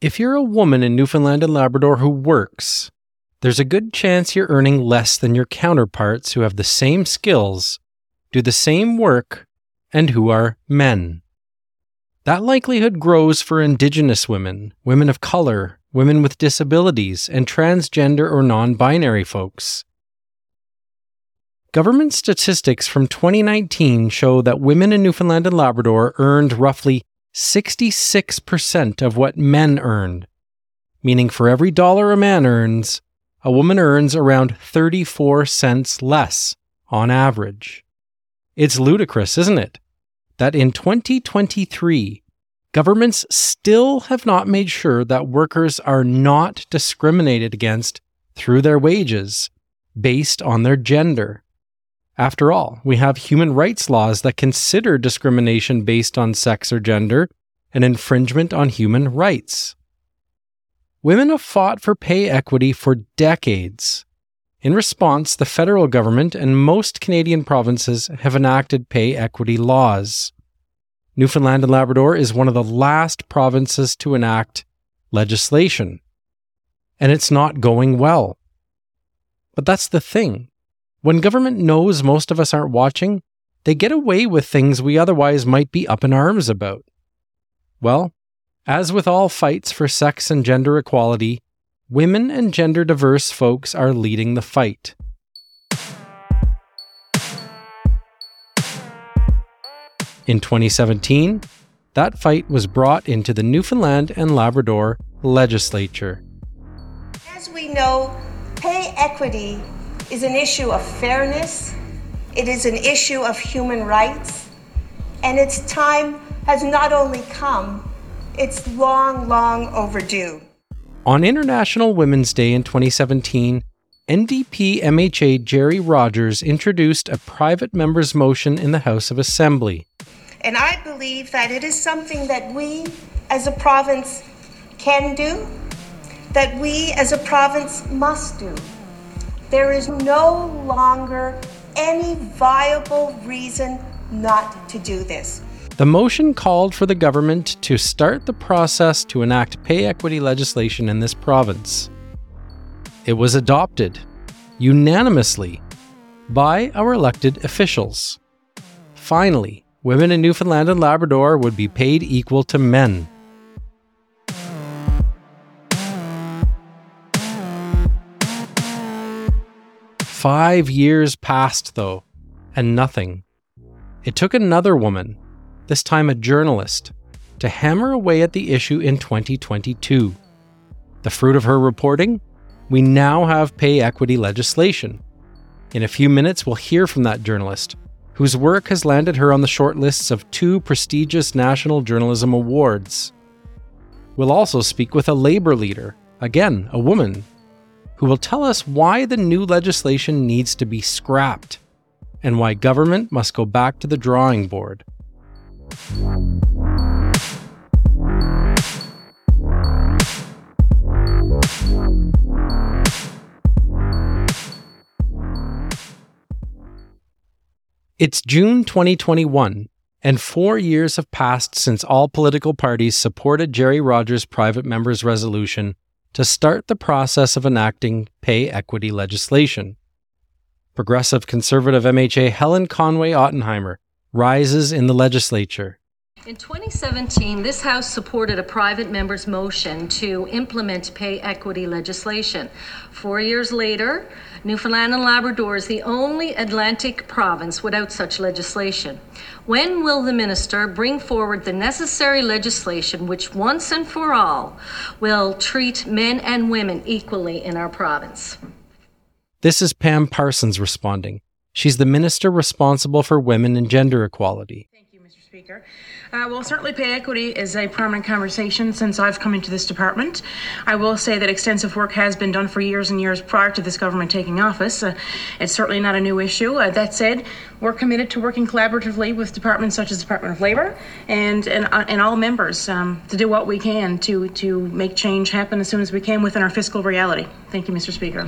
If you're a woman in Newfoundland and Labrador who works, there's a good chance you're earning less than your counterparts who have the same skills, do the same work, and who are men. That likelihood grows for Indigenous women, women of color, women with disabilities, and transgender or non binary folks. Government statistics from 2019 show that women in Newfoundland and Labrador earned roughly 66% of what men earned, meaning for every dollar a man earns, a woman earns around 34 cents less on average. It's ludicrous, isn't it? That in 2023, governments still have not made sure that workers are not discriminated against through their wages based on their gender. After all, we have human rights laws that consider discrimination based on sex or gender an infringement on human rights. Women have fought for pay equity for decades. In response, the federal government and most Canadian provinces have enacted pay equity laws. Newfoundland and Labrador is one of the last provinces to enact legislation. And it's not going well. But that's the thing. When government knows most of us aren't watching, they get away with things we otherwise might be up in arms about. Well, as with all fights for sex and gender equality, women and gender diverse folks are leading the fight. In 2017, that fight was brought into the Newfoundland and Labrador legislature. As we know, pay equity is an issue of fairness, it is an issue of human rights, and its time has not only come, it's long, long overdue. On International Women's Day in 2017, NDP MHA Gerry Rogers introduced a private member's motion in the House of Assembly. And I believe that it is something that we as a province can do, that we as a province must do. There is no longer any viable reason not to do this. The motion called for the government to start the process to enact pay equity legislation in this province. It was adopted unanimously by our elected officials. Finally, women in Newfoundland and Labrador would be paid equal to men. Five years passed, though, and nothing. It took another woman, this time a journalist, to hammer away at the issue in 2022. The fruit of her reporting? We now have pay equity legislation. In a few minutes, we'll hear from that journalist, whose work has landed her on the shortlists of two prestigious National Journalism Awards. We'll also speak with a labor leader, again, a woman, who will tell us why the new legislation needs to be scrapped and why government must go back to the drawing board. It's June 2021, and four years have passed since all political parties supported Gerry Rogers' private members' resolution to start the process of enacting pay equity legislation. Progressive conservative MHA Helen Conway Ottenheimer rises in the legislature. In 2017, this House supported a private member's motion to implement pay equity legislation. Four years later, Newfoundland and Labrador is the only Atlantic province without such legislation. When will the minister bring forward the necessary legislation which, once and for all, will treat men and women equally in our province? This is Pam Parsons responding. She's the minister responsible for women and gender equality. Speaker. Uh, well, certainly pay equity is a permanent conversation since I've come into this department. I will say that extensive work has been done for years and years prior to this government taking office. Uh, it's certainly not a new issue. Uh, that said, we're committed to working collaboratively with departments such as the Department of Labor and and, uh, and all members um, to do what we can to to make change happen as soon as we can within our fiscal reality. Thank you, Mr. Speaker.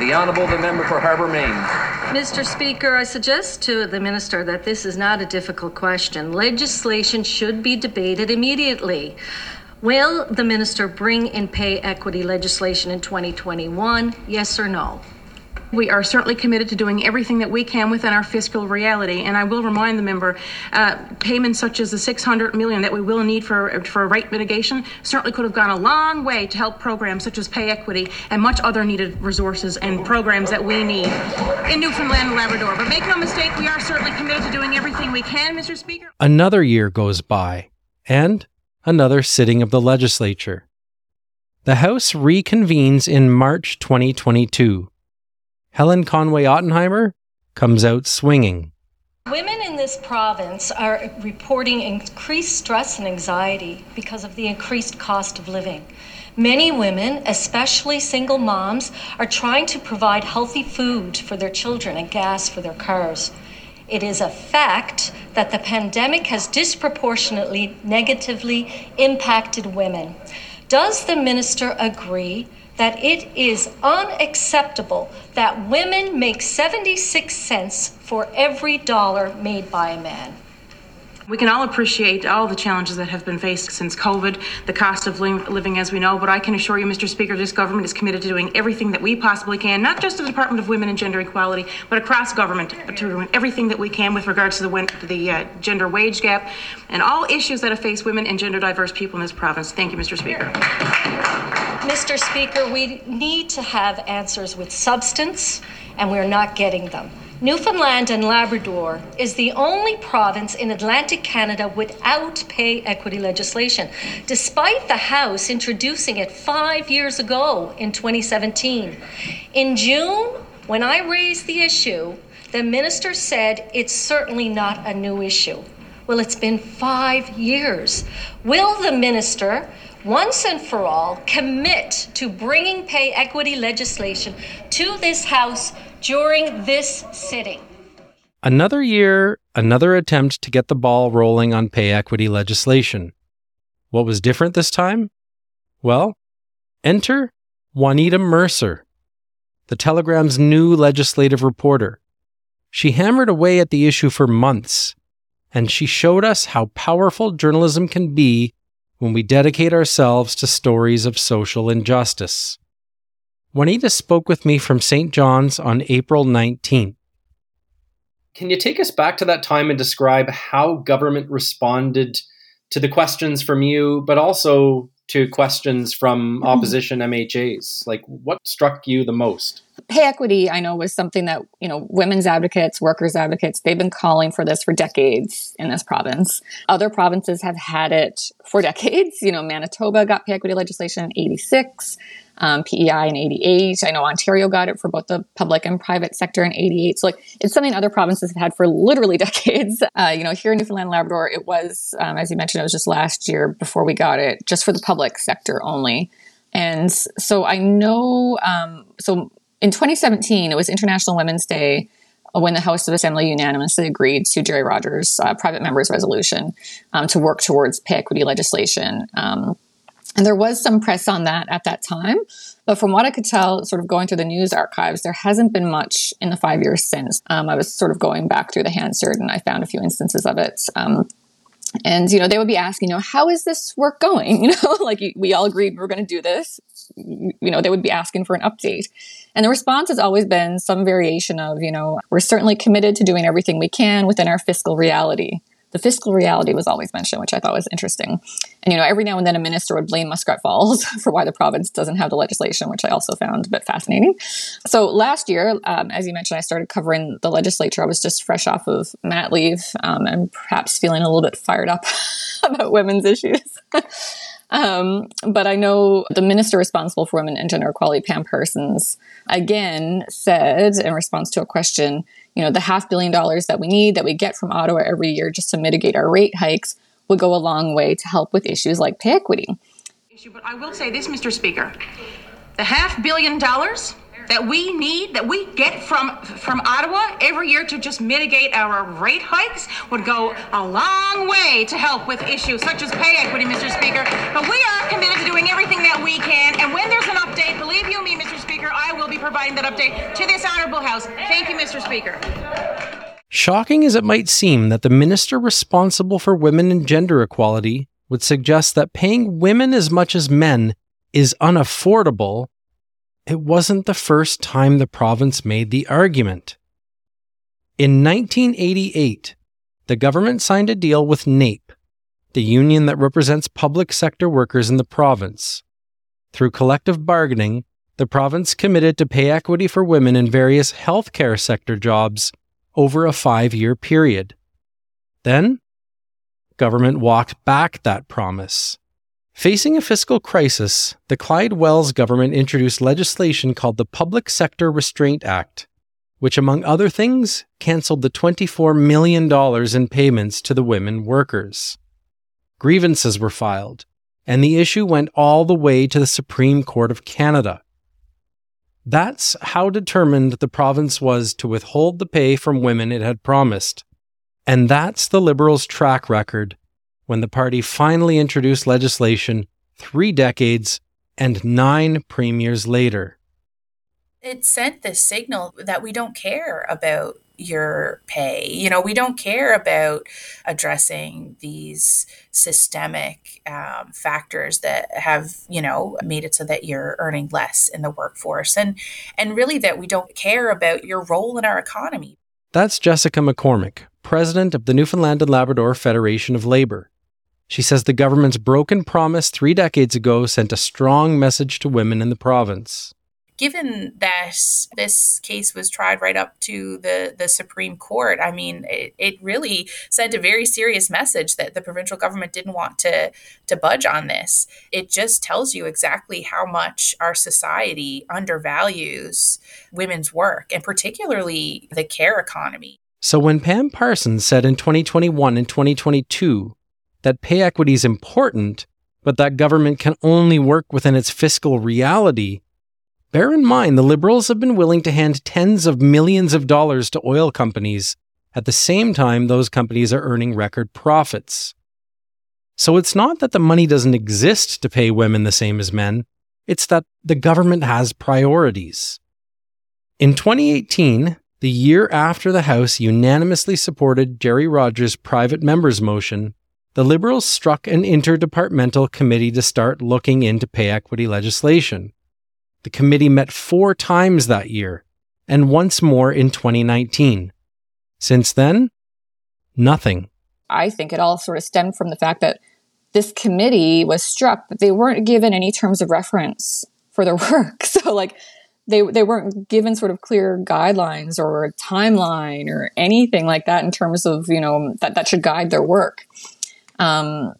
The Honourable the Member for Harbour Main. Mr. Speaker, I suggest to the Minister that this is not a difficult question. Legislation should be debated immediately. Will the minister bring in pay equity legislation in 2021? Yes or no? We are certainly committed to doing everything that we can within our fiscal reality. And I will remind the member, uh, payments such as the 600 million that we will need for for rate mitigation certainly could have gone a long way to help programs such as pay equity and much other needed resources and programs that we need in Newfoundland and Labrador. But make no mistake, we are certainly committed to doing everything we can, Mr. Speaker. Another year goes by, and another sitting of the legislature. The House reconvenes in March 2022. Helen Conway Ottenheimer comes out swinging. Women in this province are reporting increased stress and anxiety because of the increased cost of living. Many women, especially single moms, are trying to provide healthy food for their children and gas for their cars. It is a fact that the pandemic has disproportionately negatively impacted women. Does the minister agree that it is unacceptable that women make 76 cents for every dollar made by a man. We can all appreciate all the challenges that have been faced since COVID, the cost of living as we know, but I can assure you, Mr. Speaker, this government is committed to doing everything that we possibly can, not just the Department of Women and Gender Equality, but across government, to do everything that we can with regards to the, the uh, gender wage gap and all issues that have faced women and gender diverse people in this province. Thank you, Mr. Speaker. Mr. Speaker, we need to have answers with substance, and we're not getting them. Newfoundland and Labrador is the only province in Atlantic Canada without pay equity legislation, despite the House introducing it five years ago in 2017. In June, when I raised the issue, the minister said it's certainly not a new issue. Well, it's been five years. Will the minister once and for all commit to bringing pay equity legislation to this House during this sitting. Another year, another attempt to get the ball rolling on pay equity legislation. What was different this time? Well, enter Juanita Mercer, the Telegram's new legislative reporter. She hammered away at the issue for months, and she showed us how powerful journalism can be when we dedicate ourselves to stories of social injustice. Juanita spoke with me from St. John's on April 19th. Can you take us back to that time and describe how government responded to the questions from you, but also to questions from mm-hmm. opposition MHAs? Like, what struck you the most? Pay equity, I know, was something that, you know, women's advocates, workers' advocates, they've been calling for this for decades in this province. Other provinces have had it for decades. You know, Manitoba got pay equity legislation in 86 um, PEI in 88. I know Ontario got it for both the public and private sector in 88. So like it's something other provinces have had for literally decades. Uh, you know, here in Newfoundland and Labrador, it was, um, as you mentioned, it was just last year before we got it, just for the public sector only. And so I know, um, so in 2017, it was International Women's Day when the House of Assembly unanimously agreed to Gerry Rogers' uh, private members resolution um, to work towards pay equity legislation. Um, and there was some press on that at that time. But from what I could tell, sort of going through the news archives, there hasn't been much in the five years since. Um, I was sort of going back through the Hansard and I found a few instances of it. Um, and, you know, they would be asking, you know, how is this work going? You know, like we all agreed we were going to do this. You know, they would be asking for an update. And the response has always been some variation of, you know, we're certainly committed to doing everything we can within our fiscal reality the fiscal reality was always mentioned, which I thought was interesting. And, you know, every now and then a minister would blame Muskrat Falls for why the province doesn't have the legislation, which I also found a bit fascinating. So last year, um, as you mentioned, I started covering the legislature. I was just fresh off of mat leave um, and perhaps feeling a little bit fired up about women's issues. Um, but I know the minister responsible for women and gender equality, Pam Parsons, again said in response to a question, you know, the half billion dollars that we need that we get from Ottawa every year just to mitigate our rate hikes would go a long way to help with issues like pay equity. But I will say this, Mr. Speaker. The half billion dollars that we need, that we get from from Ottawa every year to just mitigate our rate hikes would go a long way to help with issues such as pay equity, Mr. Speaker. But we are committed to doing everything that we can, and when there's will be providing that update to this honourable House. Thank you, Mr. Speaker. Shocking as it might seem that the minister responsible for women and gender equality would suggest that paying women as much as men is unaffordable, it wasn't the first time the province made the argument. In 1988, the government signed a deal with NAPE, the union that represents public sector workers in the province. Through collective bargaining, the province committed to pay equity for women in various healthcare sector jobs over a five year period. Then, government walked back that promise. Facing a fiscal crisis, the Clyde Wells government introduced legislation called the Public Sector Restraint Act, which, among other things, cancelled the $24 million in payments to the women workers. Grievances were filed, and the issue went all the way to the Supreme Court of Canada. That's how determined the province was to withhold the pay from women it had promised. And that's the Liberals' track record when the party finally introduced legislation three decades and nine premiers later. It sent this signal that we don't care about your pay. You know, we don't care about addressing these systemic um, factors that have, you know, made it so that you're earning less in the workforce, and and really that we don't care about your role in our economy. That's Jessica McCormick, president of the Newfoundland and Labrador Federation of Labor. She says the government's broken promise three decades ago sent a strong message to women in the province given that this case was tried right up to the, the Supreme Court, I mean, it, it really sent a very serious message that the provincial government didn't want to, to budge on this. It just tells you exactly how much our society undervalues women's work, and particularly the care economy. So when Pam Parsons said in 2021 and 2022 that pay equity is important, but that government can only work within its fiscal reality, Bear in mind, the Liberals have been willing to hand tens of millions of dollars to oil companies at the same time those companies are earning record profits. So it's not that the money doesn't exist to pay women the same as men, it's that the government has priorities. In 2018, the year after the House unanimously supported Gerry Rogers' private members motion, the Liberals struck an interdepartmental committee to start looking into pay equity legislation. The committee met four times that year, and once more in 2019. Since then, nothing. I think it all sort of stemmed from the fact that this committee was struck, but they weren't given any terms of reference for their work. So, like, they they weren't given sort of clear guidelines or a timeline or anything like that in terms of you know that that should guide their work. Um,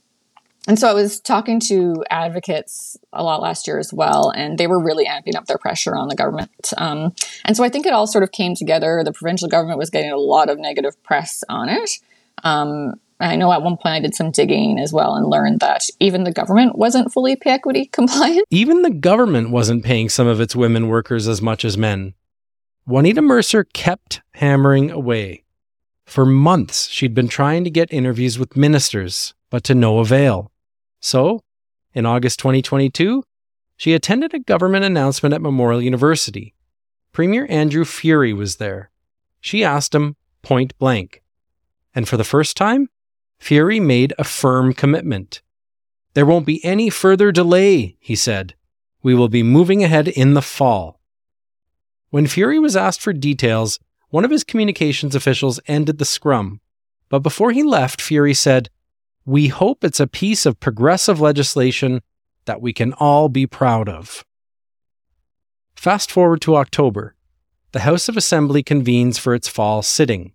and so I was talking to advocates a lot last year as well, and they were really amping up their pressure on the government. Um, and so I think it all sort of came together. The provincial government was getting a lot of negative press on it. Um, I know at one point I did some digging as well and learned that even the government wasn't fully pay equity compliant. Even the government wasn't paying some of its women workers as much as men. Juanita Mercer kept hammering away. For months, she'd been trying to get interviews with ministers, but to no avail. So, in August 2022, she attended a government announcement at Memorial University. Premier Andrew Furey was there. She asked him point blank. And for the first time, Furey made a firm commitment. There won't be any further delay, he said. We will be moving ahead in the fall. When Furey was asked for details, one of his communications officials ended the scrum. But before he left, Furey said, we hope it's a piece of progressive legislation that we can all be proud of. Fast forward to October. The House of Assembly convenes for its fall sitting.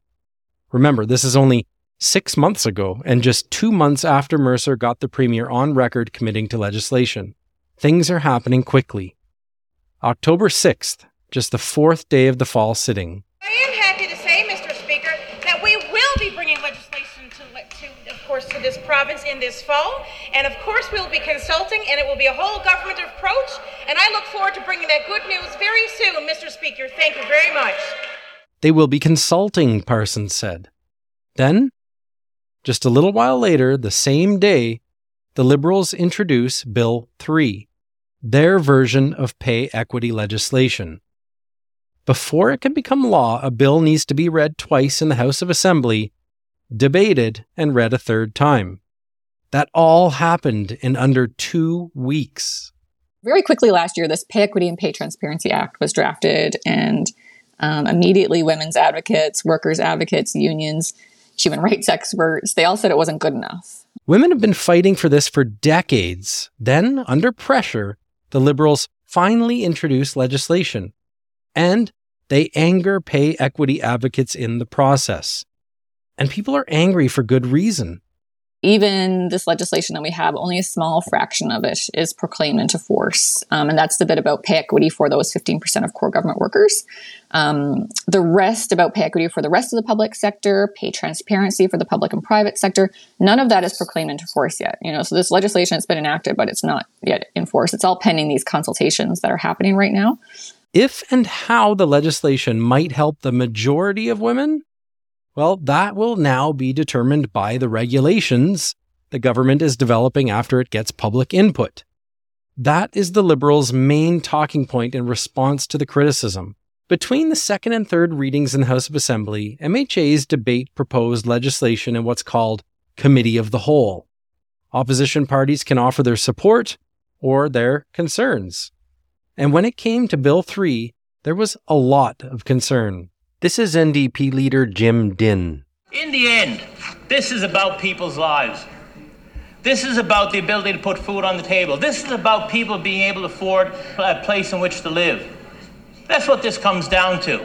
Remember, this is only six months ago and just two months after Mercer got the Premier on record committing to legislation. Things are happening quickly. October 6th, just the fourth day of the fall sitting. This province in this fall. And of course, we'll be consulting, and it will be a whole government approach. And I look forward to bringing that good news very soon, Mr. Speaker. Thank you very much. They will be consulting, Parsons said. Then, just a little while later, the same day, the Liberals introduce Bill 3, their version of pay equity legislation. Before it can become law, a bill needs to be read twice in the House of Assembly, debated, and read a third time. That all happened in under two weeks. Very quickly last year, this Pay Equity and Pay Transparency Act was drafted, and um, immediately women's advocates, workers' advocates, unions, human rights experts, they all said it wasn't good enough. Women have been fighting for this for decades. Then, under pressure, the Liberals finally introduced legislation. And they anger pay equity advocates in the process. And people are angry for good reason even this legislation that we have, only a small fraction of it is proclaimed into force. Um, and that's the bit about pay equity for those 15% of core government workers. Um, the rest about pay equity for the rest of the public sector, pay transparency for the public and private sector, none of that is proclaimed into force yet. You know, so this legislation has been enacted, but it's not yet in force. It's all pending these consultations that are happening right now. If and how the legislation might help the majority of women well, that will now be determined by the regulations the government is developing after it gets public input. That is the Liberals' main talking point in response to the criticism. Between the second and third readings in the House of Assembly, MHA's debate proposed legislation in what's called Committee of the Whole. Opposition parties can offer their support or their concerns. And when it came to Bill 3, there was a lot of concern. This is NDP leader Jim Dinn. In the end, this is about people's lives. This is about the ability to put food on the table. This is about people being able to afford a place in which to live. That's what this comes down to.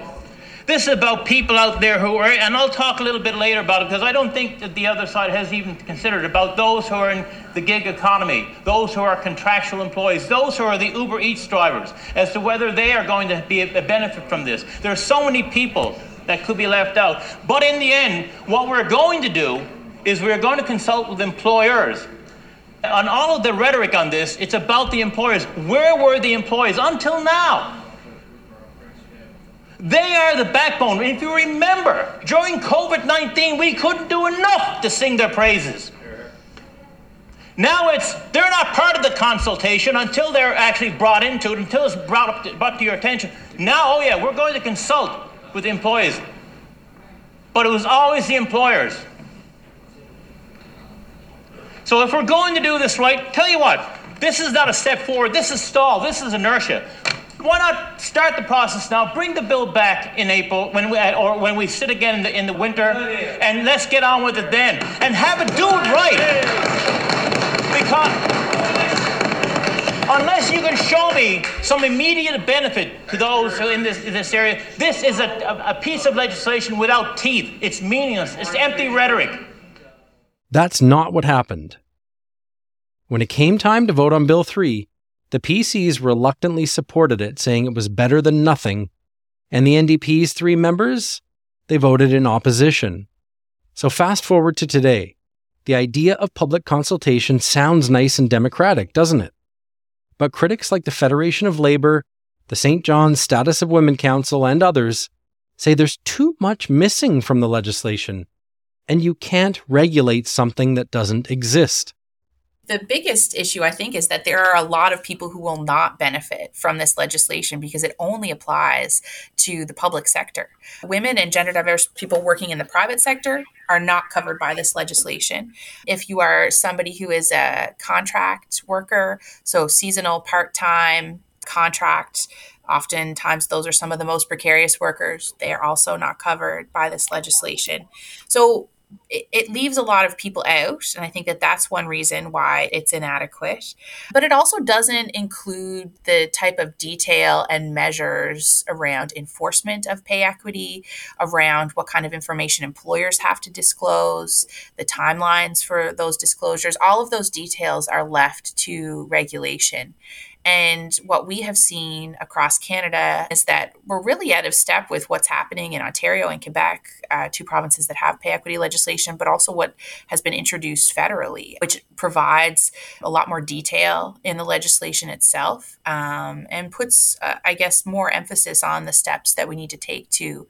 This is about people out there who are, and I'll talk a little bit later about it because I don't think that the other side has even considered about those who are in the gig economy, those who are contractual employees, those who are the Uber Eats drivers, as to whether they are going to be a benefit from this. There are so many people that could be left out. But in the end, what we're going to do is we're going to consult with employers. On all of the rhetoric on this, it's about the employers. Where were the employees until now? They are the backbone. If you remember, during COVID 19, we couldn't do enough to sing their praises. Now it's they're not part of the consultation until they're actually brought into it, until it's brought up to, brought to your attention. Now, oh yeah, we're going to consult with employees. But it was always the employers. So if we're going to do this right, tell you what, this is not a step forward, this is stall, this is inertia why not start the process now? Bring the bill back in April when we, uh, or when we sit again in the, in the winter, and let's get on with it then, and have it do it right. Because unless you can show me some immediate benefit to those in this, in this area, this is a, a piece of legislation without teeth. It's meaningless. It's empty rhetoric. That's not what happened. When it came time to vote on Bill 3, the PCs reluctantly supported it, saying it was better than nothing, and the NDP's three members, they voted in opposition. So fast forward to today. The idea of public consultation sounds nice and democratic, doesn't it? But critics like the Federation of Labor, the St. John's Status of Women Council, and others say there's too much missing from the legislation, and you can't regulate something that doesn't exist the biggest issue, I think, is that there are a lot of people who will not benefit from this legislation because it only applies to the public sector. Women and gender diverse people working in the private sector are not covered by this legislation. If you are somebody who is a contract worker, so seasonal, part time, contract, Oftentimes, those are some of the most precarious workers. They are also not covered by this legislation. So, it, it leaves a lot of people out. And I think that that's one reason why it's inadequate. But it also doesn't include the type of detail and measures around enforcement of pay equity, around what kind of information employers have to disclose, the timelines for those disclosures. All of those details are left to regulation. And what we have seen across Canada is that we're really out of step with what's happening in Ontario and Quebec, uh, two provinces that have pay equity legislation, but also what has been introduced federally, which provides a lot more detail in the legislation itself um, and puts, uh, I guess, more emphasis on the steps that we need to take to.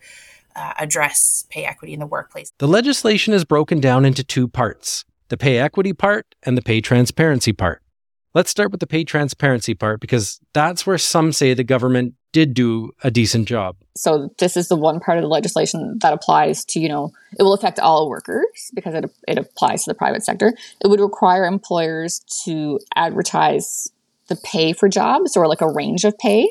Uh, address pay equity in the workplace. The legislation is broken down into two parts the pay equity part and the pay transparency part. Let's start with the pay transparency part because that's where some say the government did do a decent job. So this is the one part of the legislation that applies to, you know, it will affect all workers because it, it applies to the private sector. It would require employers to advertise the pay for jobs or like a range of pay.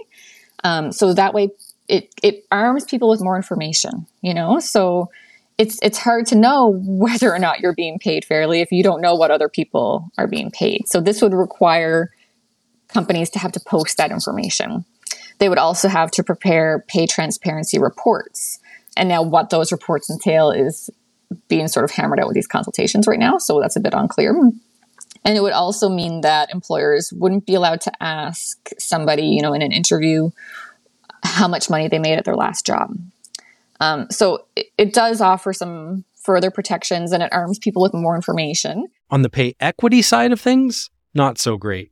Um, so that way it, it arms people with more information, you know? So it's it's hard to know whether or not you're being paid fairly if you don't know what other people are being paid. So this would require companies to have to post that information. They would also have to prepare pay transparency reports. And now what those reports entail is being sort of hammered out with these consultations right now, so that's a bit unclear. And it would also mean that employers wouldn't be allowed to ask somebody, you know, in an interview how much money they made at their last job. Um, so it, it does offer some further protections and it arms people with more information. On the pay equity side of things, not so great.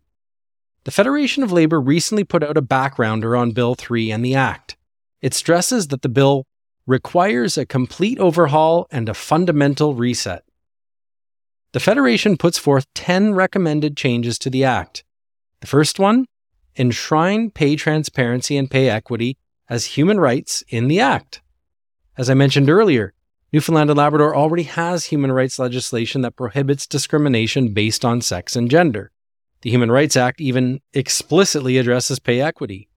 The Federation of Labor recently put out a backgrounder on Bill 3 and the Act. It stresses that the bill requires a complete overhaul and a fundamental reset. The Federation puts forth 10 recommended changes to the Act. The first one enshrine pay transparency and pay equity as human rights in the Act. As I mentioned earlier, Newfoundland and Labrador already has human rights legislation that prohibits discrimination based on sex and gender. The Human Rights Act even explicitly addresses pay equity.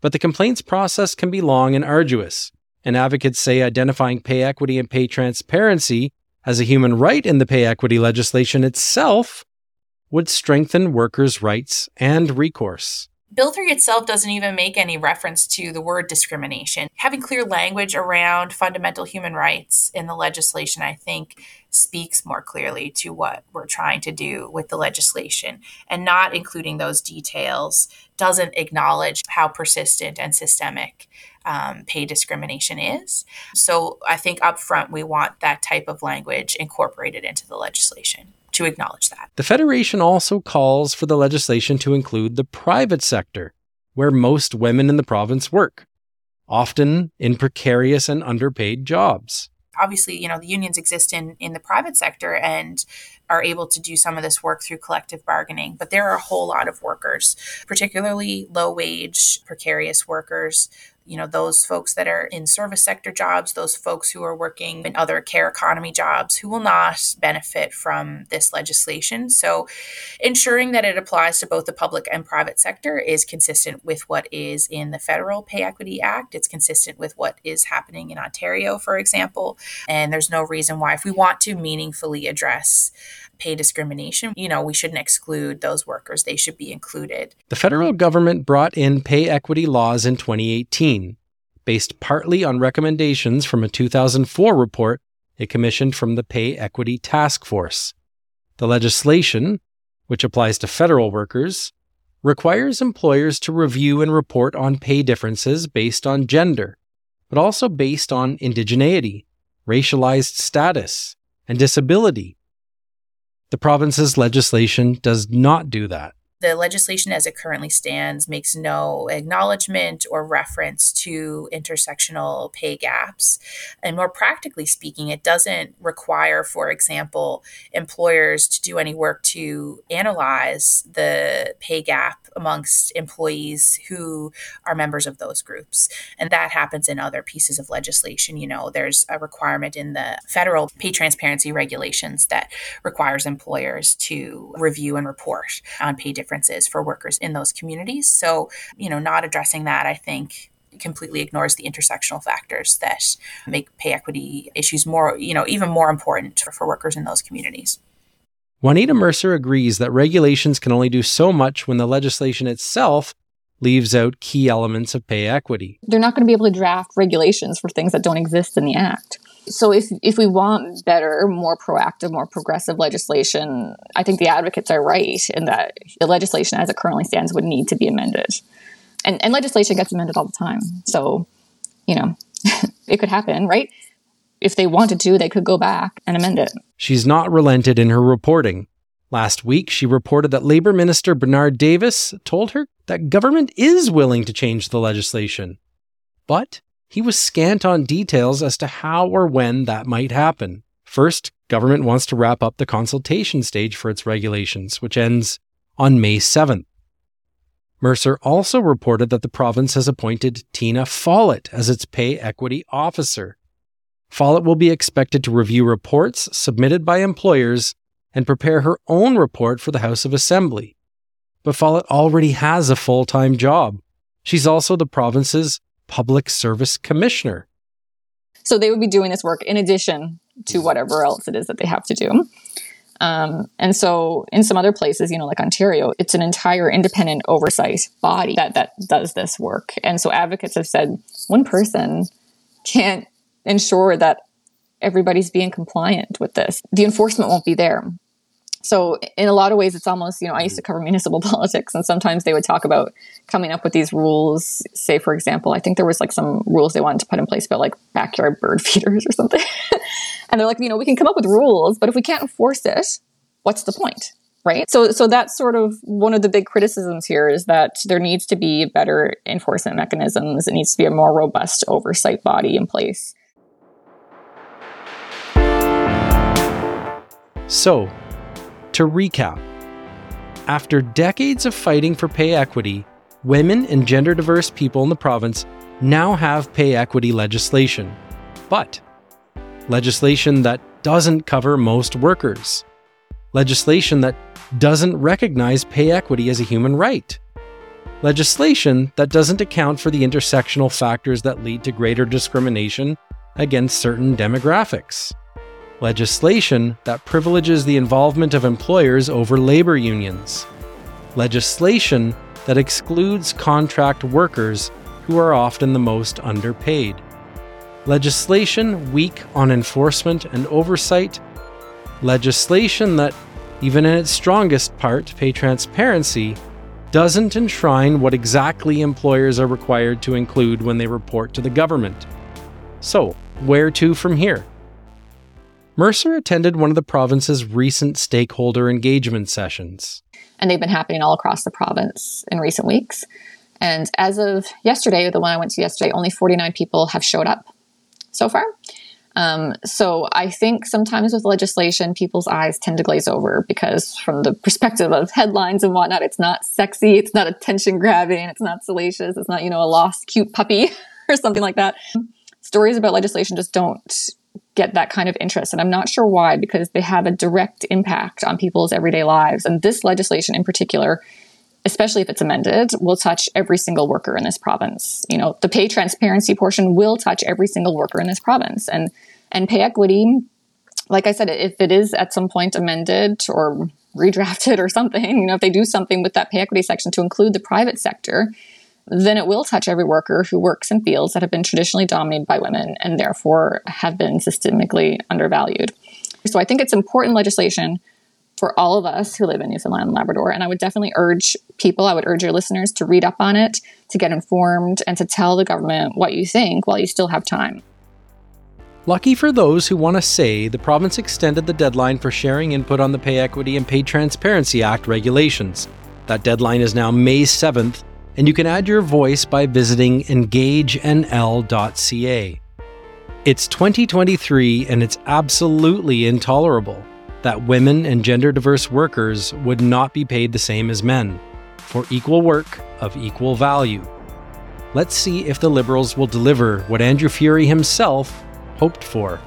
But the complaints process can be long and arduous, and advocates say identifying pay equity and pay transparency as a human right in the pay equity legislation itself would strengthen workers' rights and recourse. Bill 3 itself doesn't even make any reference to the word discrimination. Having clear language around fundamental human rights in the legislation, I think, speaks more clearly to what we're trying to do with the legislation. And not including those details doesn't acknowledge how persistent and systemic um, pay discrimination is. So I think upfront, we want that type of language incorporated into the legislation to acknowledge that. The Federation also calls for the legislation to include the private sector, where most women in the province work, often in precarious and underpaid jobs. Obviously, you know, the unions exist in, in the private sector and are able to do some of this work through collective bargaining, but there are a whole lot of workers, particularly low wage, precarious workers you know those folks that are in service sector jobs those folks who are working in other care economy jobs who will not benefit from this legislation so ensuring that it applies to both the public and private sector is consistent with what is in the federal pay equity act it's consistent with what is happening in ontario for example and there's no reason why if we want to meaningfully address pay discrimination, you know, we shouldn't exclude those workers. They should be included. The federal government brought in pay equity laws in 2018, based partly on recommendations from a 2004 report it commissioned from the Pay Equity Task Force. The legislation, which applies to federal workers, requires employers to review and report on pay differences based on gender, but also based on indigeneity, racialized status, and disability the province's legislation does not do that. The legislation as it currently stands makes no acknowledgement or reference to intersectional pay gaps. And more practically speaking, it doesn't require, for example, employers to do any work to analyze the pay gap amongst employees who are members of those groups. And that happens in other pieces of legislation. You know, there's a requirement in the federal pay transparency regulations that requires employers to review and report on pay differences differences for workers in those communities. So, you know, not addressing that, I think, completely ignores the intersectional factors that make pay equity issues more, you know, even more important for, for workers in those communities. Juanita Mercer agrees that regulations can only do so much when the legislation itself leaves out key elements of pay equity. They're not going to be able to draft regulations for things that don't exist in the Act so if if we want better, more proactive, more progressive legislation, I think the advocates are right in that the legislation as it currently stands would need to be amended. And and legislation gets amended all the time. So, you know, it could happen, right? If they wanted to, they could go back and amend it. She's not relented in her reporting. Last week, she reported that Labour Minister Bernard Davis told her that government is willing to change the legislation. But he was scant on details as to how or when that might happen. First, government wants to wrap up the consultation stage for its regulations, which ends on May 7th. Mercer also reported that the province has appointed Tina Follett as its pay equity officer. Follett will be expected to review reports submitted by employers and prepare her own report for the House of Assembly. But Follett already has a full time job. She's also the province's Public Service Commissioner. So they would be doing this work in addition to whatever else it is that they have to do. Um, and so in some other places, you know, like Ontario, it's an entire independent oversight body that, that does this work. And so advocates have said one person can't ensure that everybody's being compliant with this. The enforcement won't be there. So in a lot of ways, it's almost, you know, I used to mm-hmm. cover municipal politics and sometimes they would talk about coming up with these rules. Say, for example, I think there was like some rules they wanted to put in place about like backyard bird feeders or something. and they're like, you know, we can come up with rules, but if we can't enforce it, what's the point? Right. So, so that's sort of one of the big criticisms here is that there needs to be better enforcement mechanisms. It needs to be a more robust oversight body in place. So, to recap, after decades of fighting for pay equity, women and gender diverse people in the province now have pay equity legislation. But legislation that doesn't cover most workers. Legislation that doesn't recognize pay equity as a human right. Legislation that doesn't account for the intersectional factors that lead to greater discrimination against certain demographics legislation that privileges the involvement of employers over labor unions, legislation that excludes contract workers who are often the most underpaid, legislation weak on enforcement and oversight, legislation that, even in its strongest part, pay transparency, doesn't enshrine what exactly employers are required to include when they report to the government. So, where to from here? Mercer attended one of the province's recent stakeholder engagement sessions. And they've been happening all across the province in recent weeks. And as of yesterday, the one I went to yesterday, only 49 people have showed up so far. Um, so I think sometimes with legislation, people's eyes tend to glaze over because, from the perspective of headlines and whatnot, it's not sexy, it's not attention grabbing, it's not salacious, it's not, you know, a lost cute puppy or something like that. Stories about legislation just don't get that kind of interest. And I'm not sure why, because they have a direct impact on people's everyday lives. And this legislation in particular, especially if it's amended, will touch every single worker in this province. You know, the pay transparency portion will touch every single worker in this province. And and pay equity, like I said, if it is at some point amended or redrafted or something, you know, if they do something with that pay equity section to include the private sector, then it will touch every worker who works in fields that have been traditionally dominated by women and therefore have been systemically undervalued. So I think it's important legislation for all of us who live in Newfoundland and Labrador. And I would definitely urge people, I would urge your listeners to read up on it, to get informed, and to tell the government what you think while you still have time. Lucky for those who want to say, the province extended the deadline for sharing input on the Pay Equity and Pay Transparency Act regulations. That deadline is now May 7th, and you can add your voice by visiting engagenl.ca. It's 2023 and it's absolutely intolerable that women and gender diverse workers would not be paid the same as men for equal work of equal value. Let's see if the Liberals will deliver what Andrew Furey himself hoped for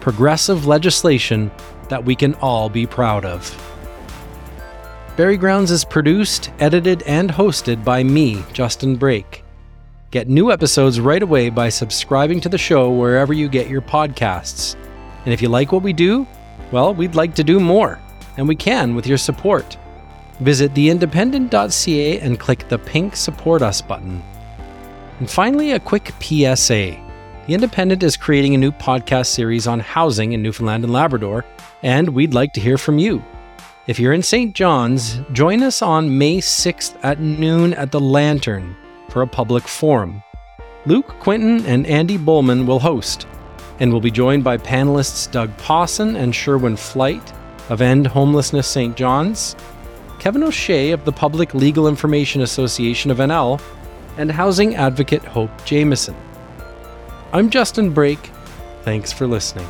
progressive legislation that we can all be proud of. Barry Grounds is produced, edited, and hosted by me, Justin Brake. Get new episodes right away by subscribing to the show wherever you get your podcasts. And if you like what we do, well, we'd like to do more, and we can with your support. Visit theindependent.ca and click the pink Support Us button. And finally, a quick PSA. The Independent is creating a new podcast series on housing in Newfoundland and Labrador, and we'd like to hear from you. If you're in St. John's, join us on May 6th at noon at the Lantern for a public forum. Luke Quinton and Andy Bullman will host, and will be joined by panelists Doug Pawson and Sherwin Flight of End Homelessness St. John's, Kevin O'Shea of the Public Legal Information Association of NL, and housing advocate Hope Jamieson. I'm Justin Brake. Thanks for listening.